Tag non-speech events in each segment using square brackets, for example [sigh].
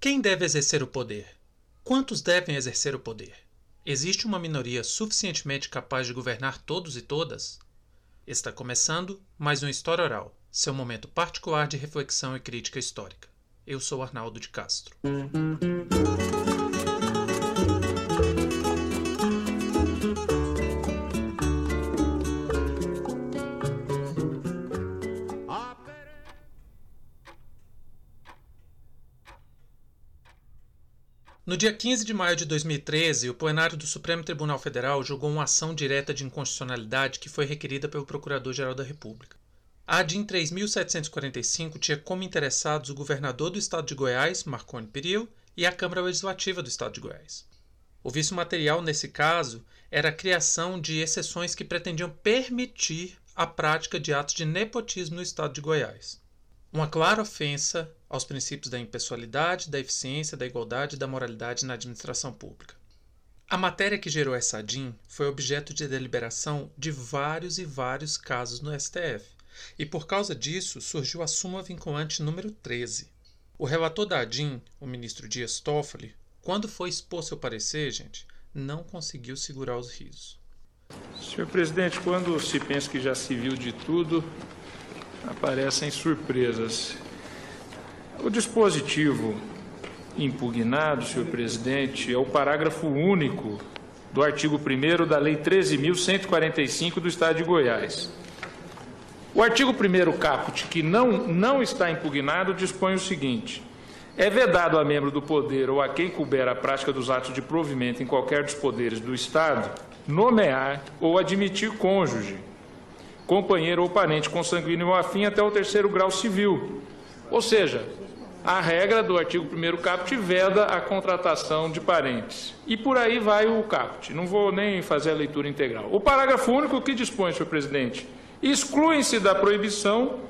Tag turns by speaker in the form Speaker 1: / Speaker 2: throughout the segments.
Speaker 1: Quem deve exercer o poder? Quantos devem exercer o poder? Existe uma minoria suficientemente capaz de governar todos e todas? Está começando mais um História Oral, seu momento particular de reflexão e crítica histórica. Eu sou Arnaldo de Castro. No dia 15 de maio de 2013, o plenário do Supremo Tribunal Federal julgou uma ação direta de inconstitucionalidade que foi requerida pelo Procurador-Geral da República. A DIN 3745 tinha como interessados o governador do estado de Goiás, Marconi Perillo, e a Câmara Legislativa do estado de Goiás. O vício material, nesse caso, era a criação de exceções que pretendiam permitir a prática de atos de nepotismo no estado de Goiás. Uma clara ofensa aos princípios da impessoalidade, da eficiência, da igualdade e da moralidade na administração pública. A matéria que gerou essa DIN foi objeto de deliberação de vários e vários casos no STF, e por causa disso surgiu a súmula vinculante número 13. O relator da DIN, o ministro Dias Toffoli, quando foi expor seu parecer, gente, não conseguiu segurar os risos.
Speaker 2: Senhor presidente, quando se pensa que já se viu de tudo, aparecem surpresas. O dispositivo impugnado, senhor presidente, é o parágrafo único do artigo 1 da Lei 13.145 do Estado de Goiás. O artigo 1 caput, que não, não está impugnado, dispõe o seguinte: é vedado a membro do poder ou a quem couber a prática dos atos de provimento em qualquer dos poderes do Estado nomear ou admitir cônjuge companheiro ou parente consanguíneo ou afim até o terceiro grau civil. Ou seja, a regra do artigo 1 caput veda a contratação de parentes. E por aí vai o caput. Não vou nem fazer a leitura integral. O parágrafo único que dispõe, senhor presidente, excluem-se da proibição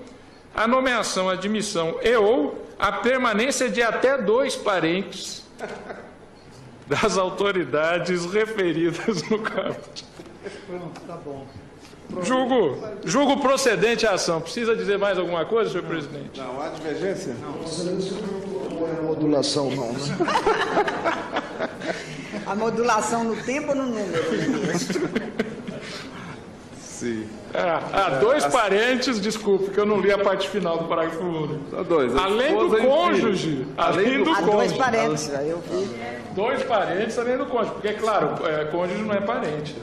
Speaker 2: a nomeação, a admissão e ou a permanência de até dois parentes das autoridades referidas no caput. Pronto, tá bom. Julgo, julgo procedente a ação. Precisa dizer mais alguma coisa, senhor presidente?
Speaker 3: Não, há divergência? Não. Não é modulação, não, né? [laughs]
Speaker 4: A modulação no tempo ou no número?
Speaker 2: Sim. Ah, ah, dois parentes, desculpe, que eu não li a parte final do parágrafo único.
Speaker 3: dois.
Speaker 2: Além do cônjuge. Além do, do cônjuge.
Speaker 4: dois parentes, eu vi.
Speaker 2: Dois parentes além do cônjuge, porque, claro, é, cônjuge não é parente.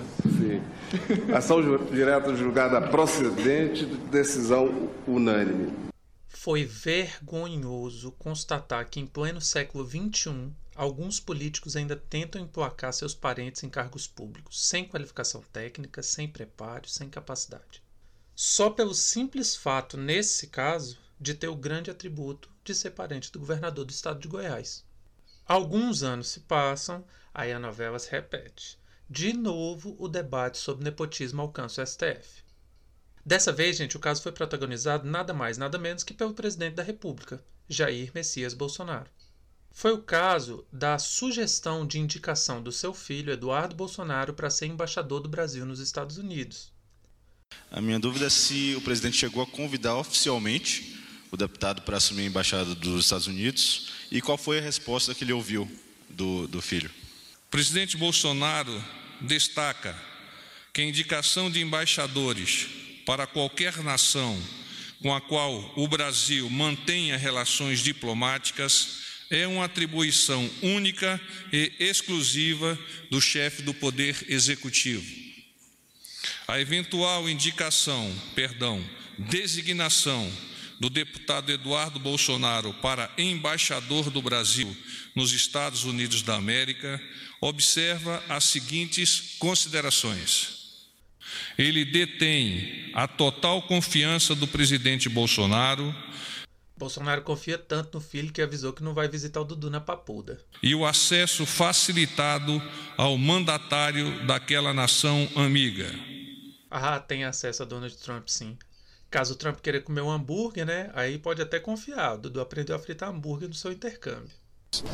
Speaker 3: Ação direta julgada procedente, decisão unânime.
Speaker 1: Foi vergonhoso constatar que, em pleno século XXI, alguns políticos ainda tentam emplacar seus parentes em cargos públicos, sem qualificação técnica, sem preparo, sem capacidade. Só pelo simples fato, nesse caso, de ter o grande atributo de ser parente do governador do estado de Goiás. Alguns anos se passam, aí a novela se repete. De novo, o debate sobre nepotismo alcança o STF. Dessa vez, gente, o caso foi protagonizado nada mais, nada menos que pelo presidente da República, Jair Messias Bolsonaro. Foi o caso da sugestão de indicação do seu filho, Eduardo Bolsonaro, para ser embaixador do Brasil nos Estados Unidos.
Speaker 5: A minha dúvida é se o presidente chegou a convidar oficialmente o deputado para assumir a embaixada dos Estados Unidos e qual foi a resposta que ele ouviu do, do filho.
Speaker 6: O presidente Bolsonaro destaca que a indicação de embaixadores para qualquer nação com a qual o Brasil mantenha relações diplomáticas é uma atribuição única e exclusiva do chefe do Poder Executivo. A eventual indicação, perdão, designação do deputado Eduardo Bolsonaro para embaixador do Brasil nos Estados Unidos da América observa as seguintes considerações. Ele detém a total confiança do presidente Bolsonaro.
Speaker 1: Bolsonaro confia tanto no filho que avisou que não vai visitar o Dudu na Papuda.
Speaker 6: E o acesso facilitado ao mandatário daquela nação amiga.
Speaker 1: Ah, tem acesso a Donald Trump, sim. Caso o Trump queira comer um hambúrguer, né? Aí pode até confiar. O Dudu aprendeu a fritar hambúrguer no seu intercâmbio.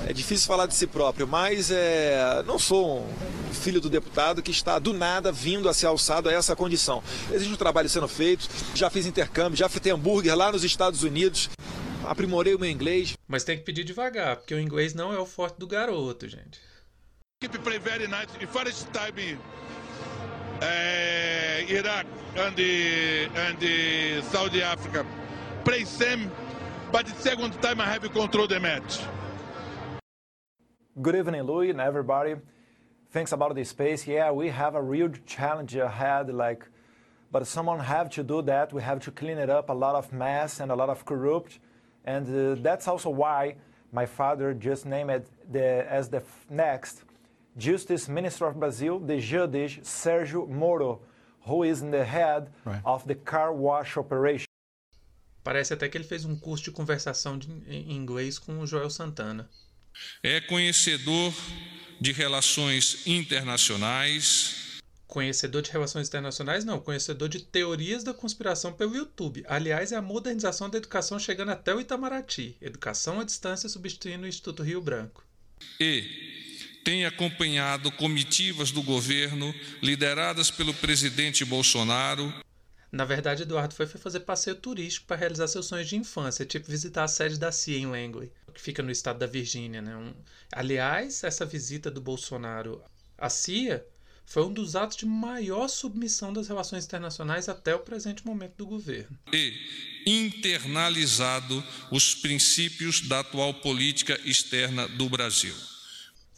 Speaker 7: É difícil falar de si próprio, mas é, não sou um filho do deputado que está do nada vindo a ser alçado a essa condição. Existe um trabalho sendo feito, já fiz intercâmbio, já fritei hambúrguer lá nos Estados Unidos. aprimorei o meu inglês.
Speaker 1: Mas tem que pedir devagar, porque o inglês não é o forte do garoto, gente.
Speaker 8: Keep play very nice. The first time Iraq and and Saudi Africa play same, but the second time I have control the match.
Speaker 9: Good evening, Louis and everybody. Thanks about the space. Yeah, we have a real challenge ahead, like, but someone have to do that. We have to clean it up, a lot of mess and a lot of corrupt, and uh, that's also why my father just named it the, as the next Justice Minister of Brazil, the Judge Sergio Moro, who is in the head right. of the car wash operation.
Speaker 1: Parece até que ele fez um curso de conversação de, em inglês com o Joel Santana.
Speaker 6: É conhecedor de relações internacionais.
Speaker 1: Conhecedor de relações internacionais, não, conhecedor de teorias da conspiração pelo YouTube. Aliás, é a modernização da educação chegando até o Itamaraty. Educação à distância substituindo o Instituto Rio Branco.
Speaker 6: E tem acompanhado comitivas do governo lideradas pelo presidente Bolsonaro
Speaker 1: na verdade, Eduardo foi fazer passeio turístico para realizar seus sonhos de infância, tipo visitar a sede da CIA em Langley, que fica no estado da Virgínia. Né? Um... Aliás, essa visita do Bolsonaro à CIA foi um dos atos de maior submissão das relações internacionais até o presente momento do governo.
Speaker 6: E internalizado os princípios da atual política externa do Brasil.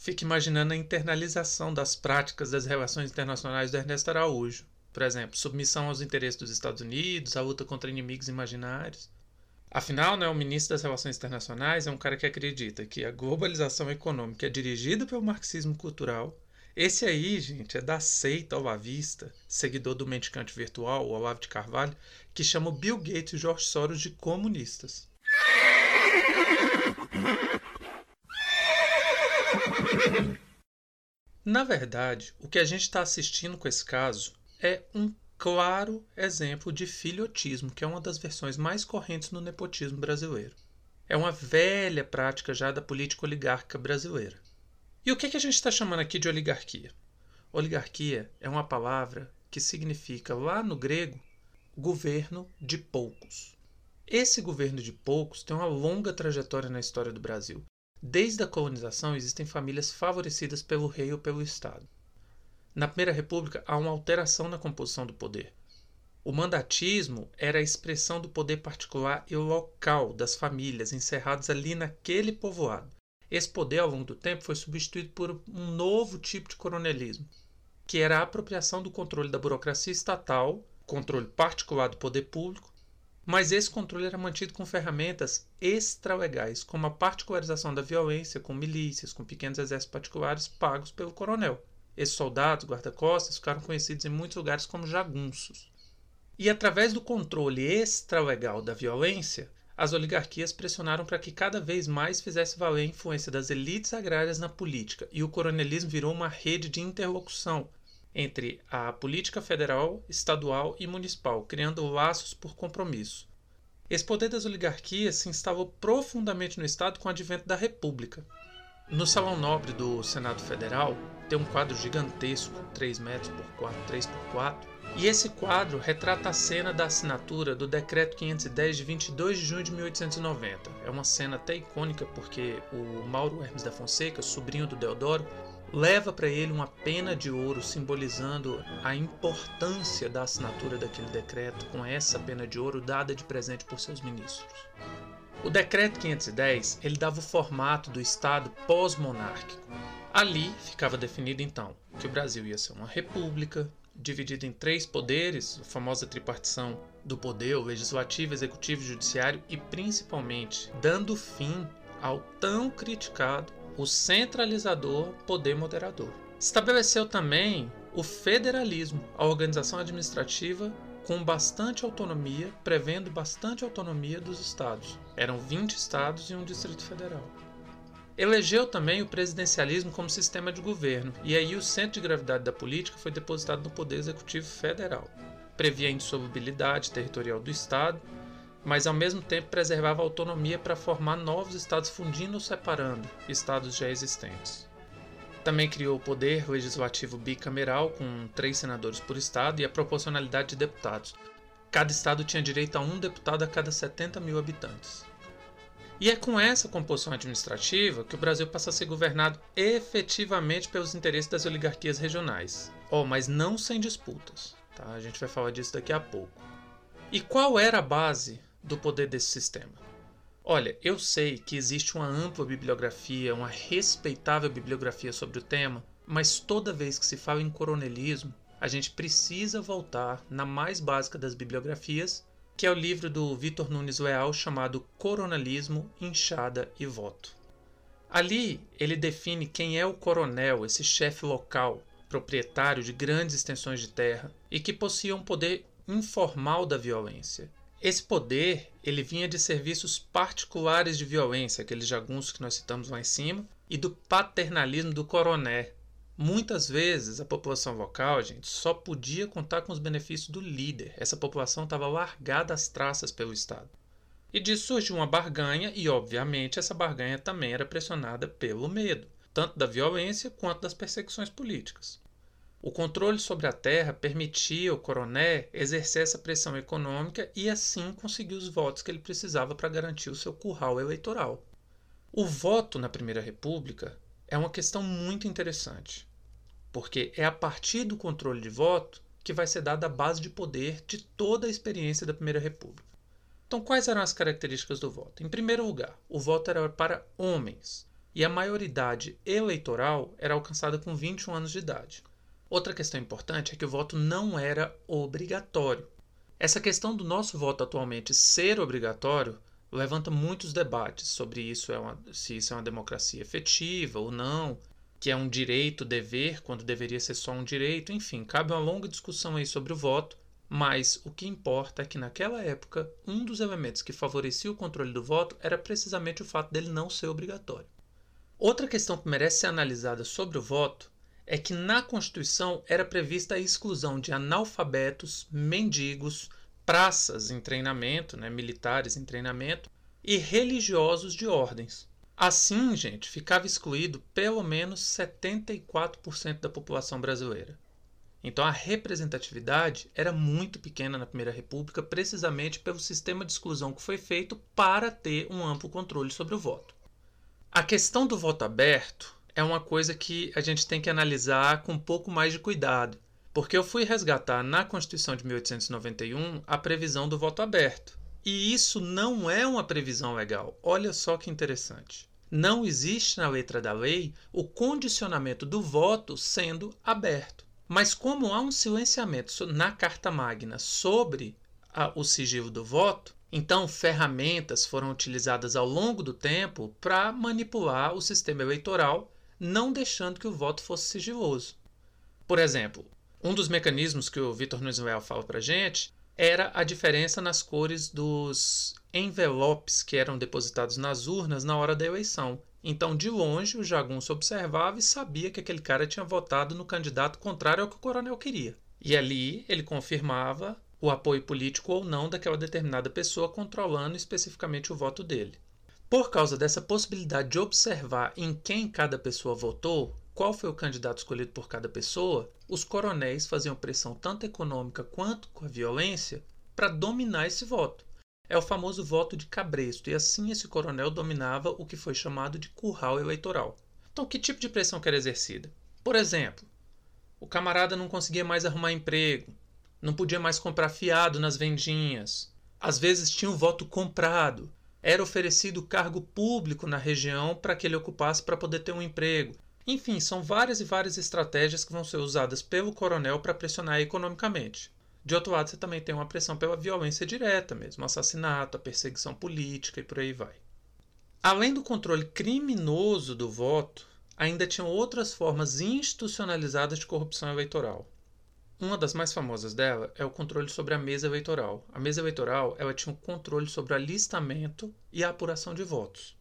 Speaker 1: Fique imaginando a internalização das práticas das relações internacionais do Ernesto Araújo. Por exemplo, submissão aos interesses dos Estados Unidos, a luta contra inimigos imaginários. Afinal, né, o ministro das Relações Internacionais é um cara que acredita que a globalização econômica é dirigida pelo marxismo cultural. Esse aí, gente, é da seita olavista, seguidor do mendicante virtual, o Olavo de Carvalho, que chama Bill Gates e George Soros de comunistas. Na verdade, o que a gente está assistindo com esse caso é um claro exemplo de filhotismo, que é uma das versões mais correntes no nepotismo brasileiro. É uma velha prática já da política oligárquica brasileira. E o que, que a gente está chamando aqui de oligarquia? Oligarquia é uma palavra que significa, lá no grego, governo de poucos. Esse governo de poucos tem uma longa trajetória na história do Brasil. Desde a colonização existem famílias favorecidas pelo rei ou pelo Estado. Na Primeira República, há uma alteração na composição do poder. O mandatismo era a expressão do poder particular e local das famílias encerradas ali naquele povoado. Esse poder, ao longo do tempo, foi substituído por um novo tipo de coronelismo, que era a apropriação do controle da burocracia estatal, controle particular do poder público, mas esse controle era mantido com ferramentas extralegais, como a particularização da violência com milícias, com pequenos exércitos particulares pagos pelo coronel. Esses soldados, guarda-costas, ficaram conhecidos em muitos lugares como jagunços. E através do controle extralegal da violência, as oligarquias pressionaram para que cada vez mais fizesse valer a influência das elites agrárias na política, e o coronelismo virou uma rede de interlocução entre a política federal, estadual e municipal, criando laços por compromisso. Esse poder das oligarquias se instalou profundamente no Estado com o advento da República. No Salão Nobre do Senado Federal, tem um quadro gigantesco, 3 metros por 4, 3 por 4. E esse quadro retrata a cena da assinatura do Decreto 510 de 22 de junho de 1890. É uma cena até icônica porque o Mauro Hermes da Fonseca, sobrinho do Deodoro, leva para ele uma pena de ouro simbolizando a importância da assinatura daquele decreto com essa pena de ouro dada de presente por seus ministros. O decreto 510 ele dava o formato do Estado pós-monárquico. Ali ficava definido então que o Brasil ia ser uma república, dividida em três poderes, a famosa tripartição do poder, legislativo, executivo e judiciário, e principalmente dando fim ao tão criticado o centralizador poder moderador. Estabeleceu também o federalismo, a organização administrativa com bastante autonomia, prevendo bastante autonomia dos estados. Eram 20 estados e um distrito federal. Elegeu também o presidencialismo como sistema de governo, e aí o centro de gravidade da política foi depositado no Poder Executivo Federal. Previa a insolubilidade territorial do Estado, mas ao mesmo tempo preservava a autonomia para formar novos estados fundindo ou separando estados já existentes. Também criou o poder legislativo bicameral, com três senadores por estado, e a proporcionalidade de deputados. Cada estado tinha direito a um deputado a cada 70 mil habitantes. E é com essa composição administrativa que o Brasil passa a ser governado efetivamente pelos interesses das oligarquias regionais. Oh, mas não sem disputas. Tá? A gente vai falar disso daqui a pouco. E qual era a base do poder desse sistema? Olha, eu sei que existe uma ampla bibliografia, uma respeitável bibliografia sobre o tema, mas toda vez que se fala em coronelismo, a gente precisa voltar na mais básica das bibliografias, que é o livro do Vitor Nunes Leal chamado Coronalismo, Inchada e Voto. Ali ele define quem é o coronel, esse chefe local, proprietário de grandes extensões de terra e que possuía um poder informal da violência. Esse poder ele vinha de serviços particulares de violência, aqueles jagunços que nós citamos lá em cima, e do paternalismo do coroné, Muitas vezes a população local, gente, só podia contar com os benefícios do líder. Essa população estava largada às traças pelo Estado. E disso surgiu uma barganha, e obviamente essa barganha também era pressionada pelo medo, tanto da violência quanto das perseguições políticas. O controle sobre a terra permitia ao coroné exercer essa pressão econômica e assim conseguir os votos que ele precisava para garantir o seu curral eleitoral. O voto na Primeira República é uma questão muito interessante, porque é a partir do controle de voto que vai ser dada a base de poder de toda a experiência da Primeira República. Então, quais eram as características do voto? Em primeiro lugar, o voto era para homens e a maioridade eleitoral era alcançada com 21 anos de idade. Outra questão importante é que o voto não era obrigatório. Essa questão do nosso voto atualmente ser obrigatório levanta muitos debates sobre isso é uma, se isso é uma democracia efetiva ou não, que é um direito dever quando deveria ser só um direito, enfim, cabe uma longa discussão aí sobre o voto, mas o que importa é que naquela época um dos elementos que favorecia o controle do voto era precisamente o fato dele não ser obrigatório. Outra questão que merece ser analisada sobre o voto é que na Constituição era prevista a exclusão de analfabetos, mendigos, praças em treinamento, né, militares em treinamento, e religiosos de ordens. Assim, gente, ficava excluído pelo menos 74% da população brasileira. Então a representatividade era muito pequena na Primeira República, precisamente pelo sistema de exclusão que foi feito para ter um amplo controle sobre o voto. A questão do voto aberto é uma coisa que a gente tem que analisar com um pouco mais de cuidado, porque eu fui resgatar na Constituição de 1891 a previsão do voto aberto. E isso não é uma previsão legal. Olha só que interessante. Não existe na letra da lei o condicionamento do voto sendo aberto. Mas como há um silenciamento na Carta Magna sobre a, o sigilo do voto, então ferramentas foram utilizadas ao longo do tempo para manipular o sistema eleitoral, não deixando que o voto fosse sigiloso. Por exemplo, um dos mecanismos que o Vitor Leal fala para gente era a diferença nas cores dos envelopes que eram depositados nas urnas na hora da eleição. Então, de longe, o jagunço observava e sabia que aquele cara tinha votado no candidato contrário ao que o coronel queria. E ali ele confirmava o apoio político ou não daquela determinada pessoa, controlando especificamente o voto dele. Por causa dessa possibilidade de observar em quem cada pessoa votou, qual foi o candidato escolhido por cada pessoa, os coronéis faziam pressão tanto econômica quanto com a violência para dominar esse voto. É o famoso voto de cabresto, e assim esse coronel dominava o que foi chamado de curral eleitoral. Então, que tipo de pressão que era exercida? Por exemplo, o camarada não conseguia mais arrumar emprego, não podia mais comprar fiado nas vendinhas, às vezes tinha o voto comprado, era oferecido cargo público na região para que ele ocupasse para poder ter um emprego. Enfim, são várias e várias estratégias que vão ser usadas pelo coronel para pressionar economicamente. De outro lado, você também tem uma pressão pela violência direta mesmo, assassinato, a perseguição política e por aí vai. Além do controle criminoso do voto, ainda tinham outras formas institucionalizadas de corrupção eleitoral. Uma das mais famosas dela é o controle sobre a mesa eleitoral. A mesa eleitoral ela tinha um controle sobre o alistamento e a apuração de votos.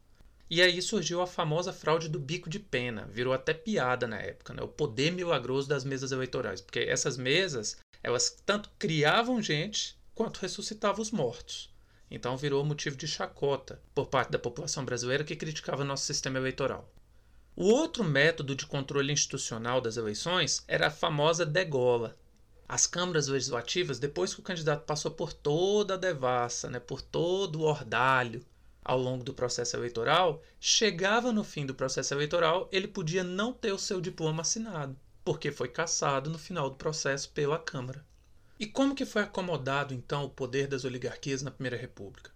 Speaker 1: E aí surgiu a famosa fraude do bico de pena, virou até piada na época, né? o poder milagroso das mesas eleitorais, porque essas mesas, elas tanto criavam gente quanto ressuscitavam os mortos. Então virou motivo de chacota por parte da população brasileira que criticava nosso sistema eleitoral. O outro método de controle institucional das eleições era a famosa degola. As câmaras legislativas, depois que o candidato passou por toda a devassa, né, por todo o ordalho, ao longo do processo eleitoral, chegava no fim do processo eleitoral, ele podia não ter o seu diploma assinado, porque foi cassado no final do processo pela Câmara. E como que foi acomodado então o poder das oligarquias na Primeira República?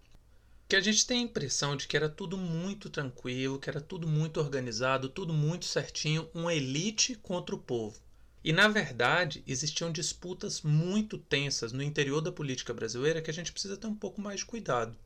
Speaker 1: Que a gente tem a impressão de que era tudo muito tranquilo, que era tudo muito organizado, tudo muito certinho, uma elite contra o povo. E na verdade, existiam disputas muito tensas no interior da política brasileira que a gente precisa ter um pouco mais de cuidado.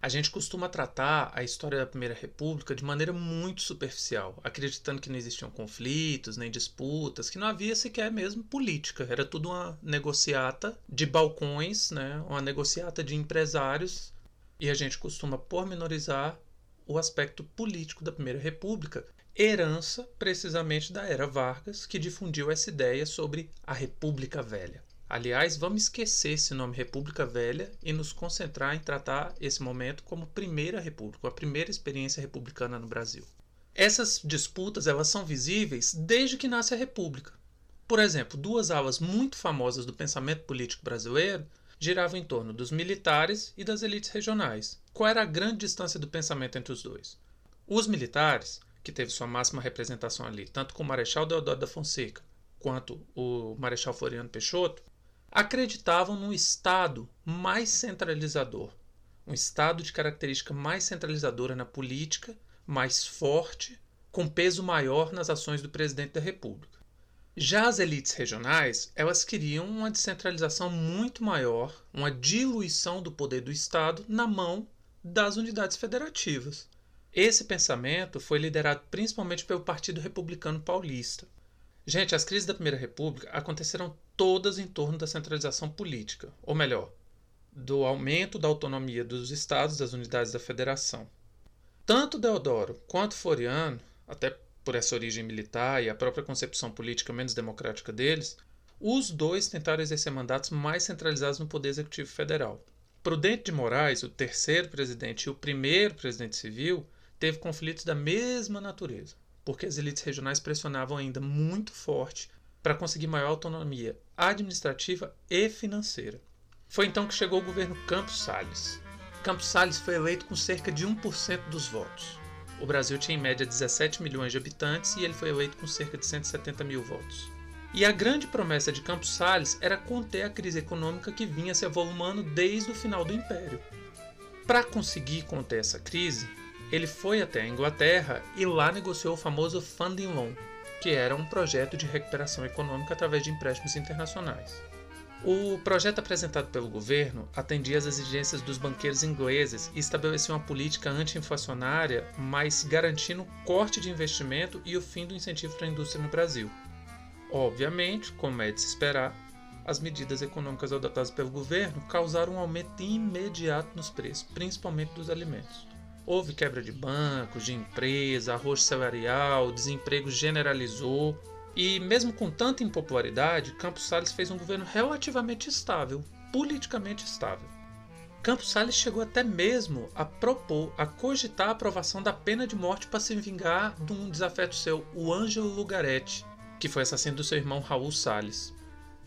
Speaker 1: A gente costuma tratar a história da Primeira República de maneira muito superficial, acreditando que não existiam conflitos nem disputas, que não havia sequer mesmo política, era tudo uma negociata de balcões, né? uma negociata de empresários, e a gente costuma pormenorizar o aspecto político da Primeira República, herança precisamente da era Vargas, que difundiu essa ideia sobre a República Velha. Aliás, vamos esquecer esse nome República Velha e nos concentrar em tratar esse momento como Primeira República, a primeira experiência republicana no Brasil. Essas disputas elas são visíveis desde que nasce a República. Por exemplo, duas alas muito famosas do pensamento político brasileiro giravam em torno dos militares e das elites regionais. Qual era a grande distância do pensamento entre os dois? Os militares, que teve sua máxima representação ali, tanto com o Marechal Deodoro da Fonseca quanto o Marechal Floriano Peixoto, acreditavam num Estado mais centralizador, um Estado de característica mais centralizadora na política, mais forte, com peso maior nas ações do presidente da República. Já as elites regionais, elas queriam uma descentralização muito maior, uma diluição do poder do Estado na mão das unidades federativas. Esse pensamento foi liderado principalmente pelo Partido Republicano Paulista, Gente, as crises da Primeira República aconteceram todas em torno da centralização política, ou melhor, do aumento da autonomia dos estados das unidades da federação. Tanto Deodoro quanto Floriano, até por essa origem militar e a própria concepção política menos democrática deles, os dois tentaram exercer mandatos mais centralizados no Poder Executivo Federal. Prudente de Moraes, o terceiro presidente e o primeiro presidente civil, teve conflitos da mesma natureza porque as elites regionais pressionavam ainda muito forte para conseguir maior autonomia administrativa e financeira. Foi então que chegou o governo Campos Salles. Campos Salles foi eleito com cerca de 1% dos votos. O Brasil tinha em média 17 milhões de habitantes e ele foi eleito com cerca de 170 mil votos. E a grande promessa de Campos Salles era conter a crise econômica que vinha se avolumando desde o final do Império. Para conseguir conter essa crise, ele foi até a Inglaterra e lá negociou o famoso Funding Loan, que era um projeto de recuperação econômica através de empréstimos internacionais. O projeto apresentado pelo governo atendia às exigências dos banqueiros ingleses e estabelecia uma política anti-inflacionária, mas garantindo corte de investimento e o fim do incentivo para a indústria no Brasil. Obviamente, como é de se esperar, as medidas econômicas adotadas pelo governo causaram um aumento imediato nos preços, principalmente dos alimentos. Houve quebra de bancos, de empresa, arroz salarial, desemprego generalizou. E mesmo com tanta impopularidade, Campos Salles fez um governo relativamente estável, politicamente estável. Campos Salles chegou até mesmo a propor, a cogitar a aprovação da pena de morte para se vingar de um desafeto seu, o Ângelo Lugaretti, que foi assassino do seu irmão Raul Salles.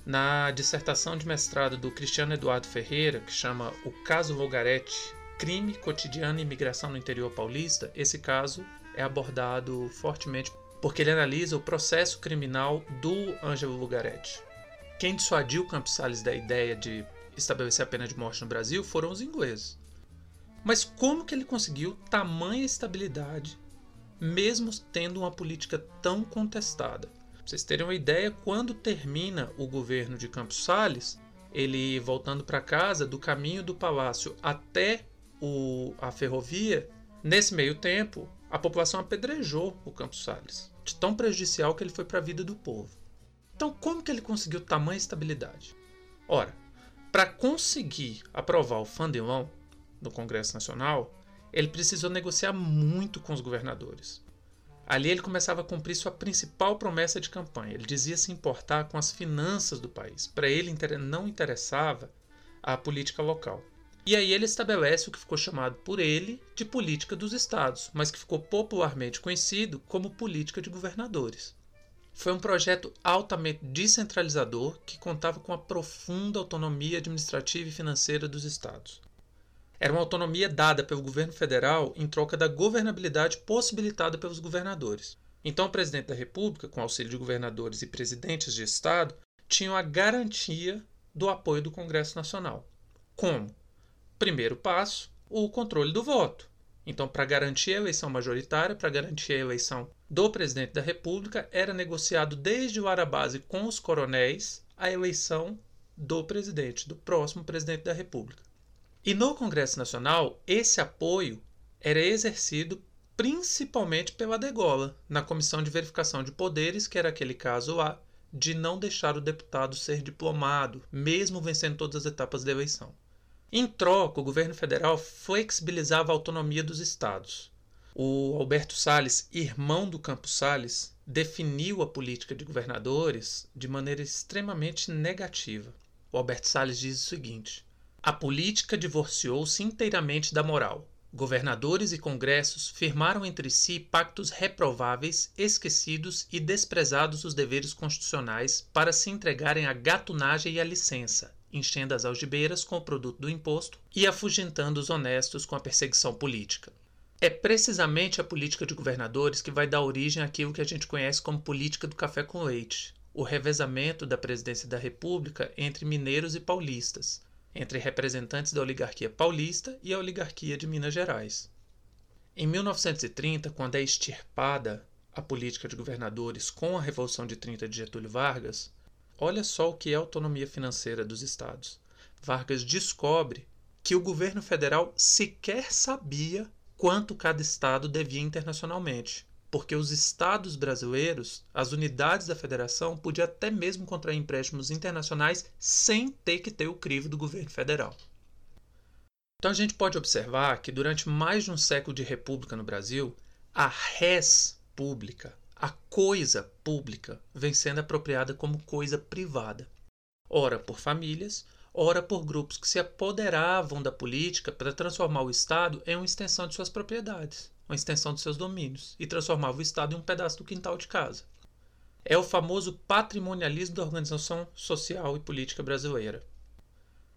Speaker 1: Na dissertação de mestrado do Cristiano Eduardo Ferreira, que chama O Caso Lugaretti, crime cotidiano e imigração no interior paulista, esse caso é abordado fortemente porque ele analisa o processo criminal do Ângelo Lugaretti. Quem dissuadiu Campos Salles da ideia de estabelecer a pena de morte no Brasil foram os ingleses. Mas como que ele conseguiu tamanha estabilidade, mesmo tendo uma política tão contestada? Pra vocês terem uma ideia, quando termina o governo de Campos Salles, ele voltando para casa, do caminho do palácio até o, a ferrovia, nesse meio tempo, a população apedrejou o Campos Salles, de tão prejudicial que ele foi para a vida do povo. Então, como que ele conseguiu tamanha estabilidade? Ora, para conseguir aprovar o Fandelão no Congresso Nacional, ele precisou negociar muito com os governadores. Ali ele começava a cumprir sua principal promessa de campanha. Ele dizia se importar com as finanças do país. Para ele não interessava a política local. E aí ele estabelece o que ficou chamado por ele de política dos estados, mas que ficou popularmente conhecido como política de governadores. Foi um projeto altamente descentralizador que contava com a profunda autonomia administrativa e financeira dos estados. Era uma autonomia dada pelo governo federal em troca da governabilidade possibilitada pelos governadores. Então, o presidente da República, com auxílio de governadores e presidentes de Estado, tinha a garantia do apoio do Congresso Nacional. Como? Primeiro passo, o controle do voto. Então, para garantir a eleição majoritária, para garantir a eleição do presidente da República, era negociado desde o Arabase com os coronéis a eleição do presidente, do próximo presidente da República. E no Congresso Nacional, esse apoio era exercido principalmente pela degola, na Comissão de Verificação de Poderes, que era aquele caso lá de não deixar o deputado ser diplomado, mesmo vencendo todas as etapas da eleição. Em troca, o governo federal flexibilizava a autonomia dos estados. O Alberto Salles, irmão do Campos Salles, definiu a política de governadores de maneira extremamente negativa. O Alberto Salles diz o seguinte: A política divorciou-se inteiramente da moral. Governadores e congressos firmaram entre si pactos reprováveis, esquecidos e desprezados os deveres constitucionais para se entregarem à gatunagem e à licença, enchendo as algibeiras com o produto do imposto e afugentando os honestos com a perseguição política. É precisamente a política de governadores que vai dar origem àquilo que a gente conhece como política do café com leite, o revezamento da presidência da República entre mineiros e paulistas, entre representantes da oligarquia paulista e a oligarquia de Minas Gerais. Em 1930, quando é extirpada a política de governadores com a Revolução de 30 de Getúlio Vargas, Olha só o que é autonomia financeira dos estados. Vargas descobre que o governo federal sequer sabia quanto cada estado devia internacionalmente, porque os estados brasileiros, as unidades da federação, podiam até mesmo contrair empréstimos internacionais sem ter que ter o crivo do governo federal. Então a gente pode observar que durante mais de um século de república no Brasil, a res pública, a coisa pública vem sendo apropriada como coisa privada, ora por famílias, ora por grupos que se apoderavam da política para transformar o Estado em uma extensão de suas propriedades, uma extensão de seus domínios, e transformava o Estado em um pedaço do quintal de casa. É o famoso patrimonialismo da organização social e política brasileira.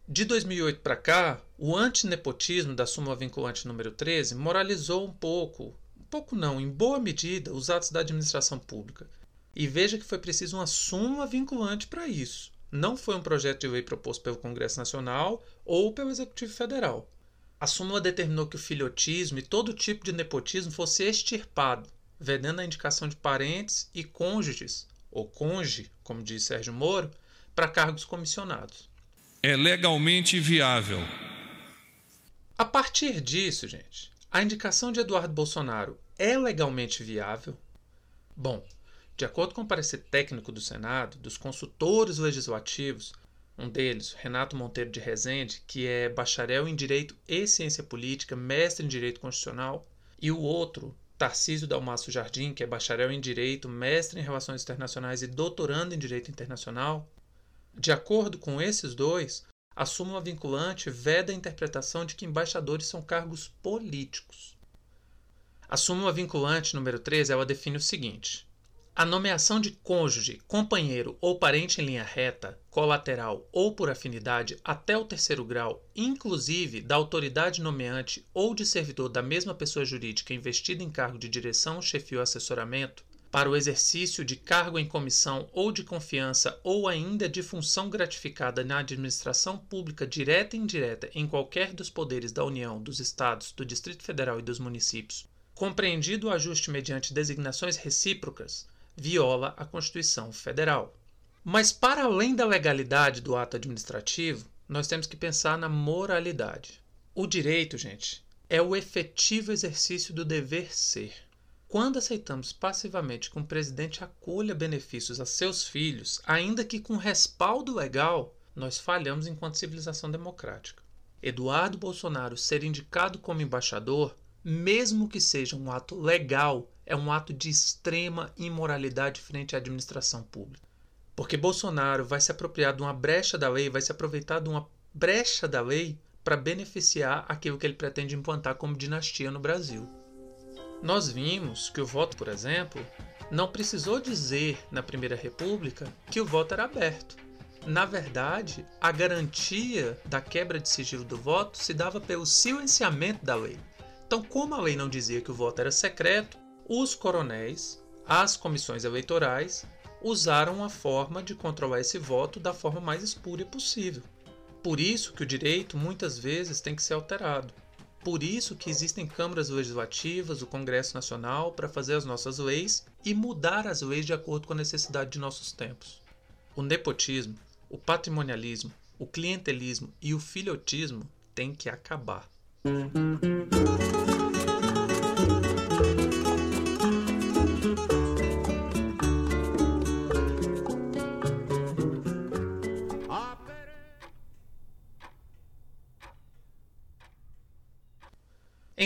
Speaker 1: De 2008 para cá, o antinepotismo da súmula vinculante número 13 moralizou um pouco pouco não, em boa medida, os atos da administração pública. E veja que foi preciso uma súmula vinculante para isso. Não foi um projeto de lei proposto pelo Congresso Nacional ou pelo Executivo Federal. A súmula determinou que o filhotismo e todo tipo de nepotismo fosse extirpado, vedando a indicação de parentes e cônjuges, ou conge, como diz Sérgio Moro, para cargos comissionados.
Speaker 6: É legalmente viável.
Speaker 1: A partir disso, gente, a indicação de Eduardo Bolsonaro é legalmente viável? Bom, de acordo com o parecer técnico do Senado, dos consultores legislativos, um deles, Renato Monteiro de Rezende, que é bacharel em Direito e Ciência Política, mestre em Direito Constitucional, e o outro, Tarcísio Dalmaço Jardim, que é bacharel em Direito, mestre em Relações Internacionais e doutorando em Direito Internacional, de acordo com esses dois, a súmula vinculante veda a interpretação de que embaixadores são cargos políticos. A súmula vinculante número 13 ela define o seguinte: a nomeação de cônjuge, companheiro ou parente em linha reta, colateral ou por afinidade até o terceiro grau, inclusive da autoridade nomeante ou de servidor da mesma pessoa jurídica investida em cargo de direção, chefia ou assessoramento, para o exercício de cargo em comissão ou de confiança ou ainda de função gratificada na administração pública direta e indireta em qualquer dos poderes da União, dos Estados, do Distrito Federal e dos municípios, compreendido o ajuste mediante designações recíprocas, viola a Constituição Federal. Mas, para além da legalidade do ato administrativo, nós temos que pensar na moralidade. O direito, gente, é o efetivo exercício do dever ser. Quando aceitamos passivamente que um presidente acolha benefícios a seus filhos, ainda que com respaldo legal, nós falhamos enquanto civilização democrática. Eduardo Bolsonaro ser indicado como embaixador, mesmo que seja um ato legal, é um ato de extrema imoralidade frente à administração pública. Porque Bolsonaro vai se apropriar de uma brecha da lei, vai se aproveitar de uma brecha da lei para beneficiar aquilo que ele pretende implantar como dinastia no Brasil. Nós vimos que o voto, por exemplo, não precisou dizer na Primeira República que o voto era aberto. na verdade, a garantia da quebra de sigilo do voto se dava pelo silenciamento da lei. Então, como a lei não dizia que o voto era secreto, os coronéis, as comissões eleitorais, usaram a forma de controlar esse voto da forma mais espúria possível. Por isso que o direito muitas vezes tem que ser alterado. Por isso que existem câmaras legislativas, o Congresso Nacional, para fazer as nossas leis e mudar as leis de acordo com a necessidade de nossos tempos. O nepotismo, o patrimonialismo, o clientelismo e o filhotismo têm que acabar.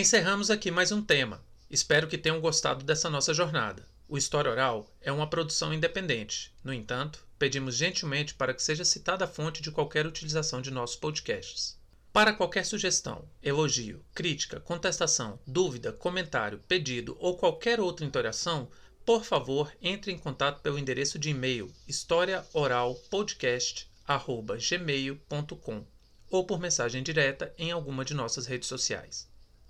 Speaker 1: Encerramos aqui mais um tema. Espero que tenham gostado dessa nossa jornada. O História Oral é uma produção independente. No entanto, pedimos gentilmente para que seja citada a fonte de qualquer utilização de nossos podcasts. Para qualquer sugestão, elogio, crítica, contestação, dúvida, comentário, pedido ou qualquer outra interação, por favor, entre em contato pelo endereço de e-mail historiaoralpodcast@gmail.com ou por mensagem direta em alguma de nossas redes sociais.